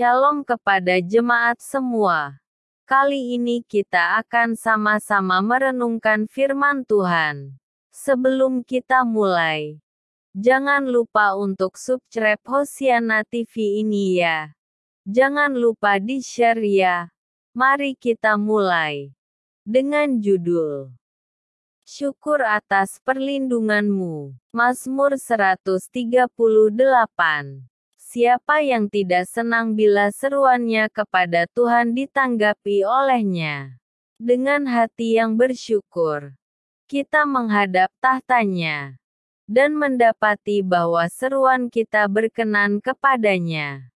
Shalom kepada jemaat semua. Kali ini kita akan sama-sama merenungkan firman Tuhan. Sebelum kita mulai, jangan lupa untuk subscribe Hosiana TV ini ya. Jangan lupa di-share ya. Mari kita mulai. Dengan judul Syukur atas perlindunganmu. Mazmur 138 Siapa yang tidak senang bila seruannya kepada Tuhan ditanggapi olehnya? Dengan hati yang bersyukur, kita menghadap tahtanya dan mendapati bahwa seruan kita berkenan kepadanya.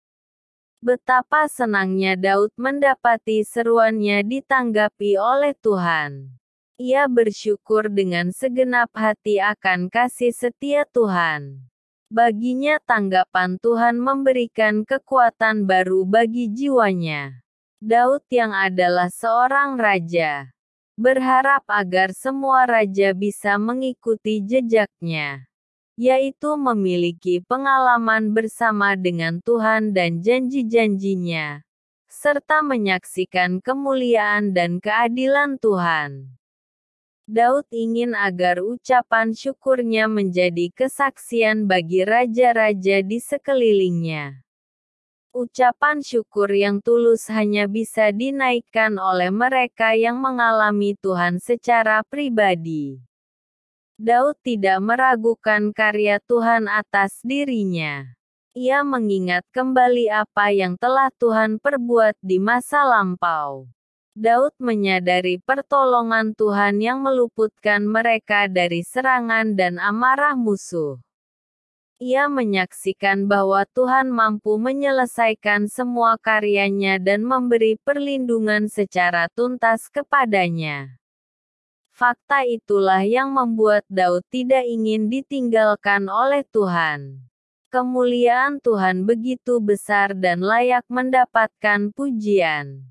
Betapa senangnya Daud mendapati seruannya ditanggapi oleh Tuhan. Ia bersyukur dengan segenap hati akan kasih setia Tuhan. Baginya tanggapan Tuhan memberikan kekuatan baru bagi jiwanya. Daud yang adalah seorang raja, berharap agar semua raja bisa mengikuti jejaknya, yaitu memiliki pengalaman bersama dengan Tuhan dan janji-janjinya, serta menyaksikan kemuliaan dan keadilan Tuhan. Daud ingin agar ucapan syukurnya menjadi kesaksian bagi raja-raja di sekelilingnya. Ucapan syukur yang tulus hanya bisa dinaikkan oleh mereka yang mengalami Tuhan secara pribadi. Daud tidak meragukan karya Tuhan atas dirinya. Ia mengingat kembali apa yang telah Tuhan perbuat di masa lampau. Daud menyadari pertolongan Tuhan yang meluputkan mereka dari serangan dan amarah musuh. Ia menyaksikan bahwa Tuhan mampu menyelesaikan semua karyanya dan memberi perlindungan secara tuntas kepadanya. Fakta itulah yang membuat Daud tidak ingin ditinggalkan oleh Tuhan. Kemuliaan Tuhan begitu besar dan layak mendapatkan pujian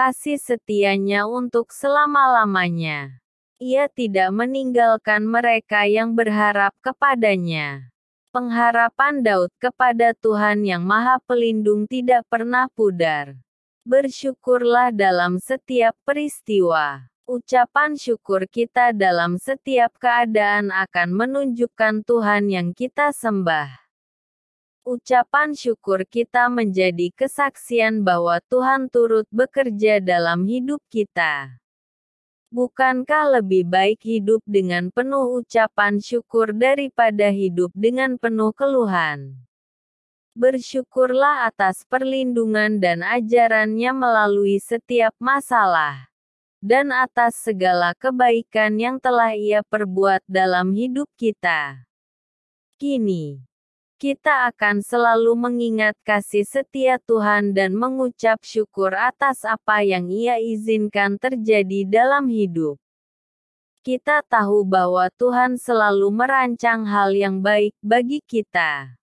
kasih setianya untuk selama-lamanya. Ia tidak meninggalkan mereka yang berharap kepadanya. Pengharapan Daud kepada Tuhan Yang Maha Pelindung tidak pernah pudar. Bersyukurlah dalam setiap peristiwa. Ucapan syukur kita dalam setiap keadaan akan menunjukkan Tuhan yang kita sembah. Ucapan syukur kita menjadi kesaksian bahwa Tuhan turut bekerja dalam hidup kita. Bukankah lebih baik hidup dengan penuh ucapan syukur daripada hidup dengan penuh keluhan? Bersyukurlah atas perlindungan dan ajarannya melalui setiap masalah, dan atas segala kebaikan yang telah ia perbuat dalam hidup kita. Kini, kita akan selalu mengingat kasih setia Tuhan dan mengucap syukur atas apa yang Ia izinkan terjadi dalam hidup. Kita tahu bahwa Tuhan selalu merancang hal yang baik bagi kita.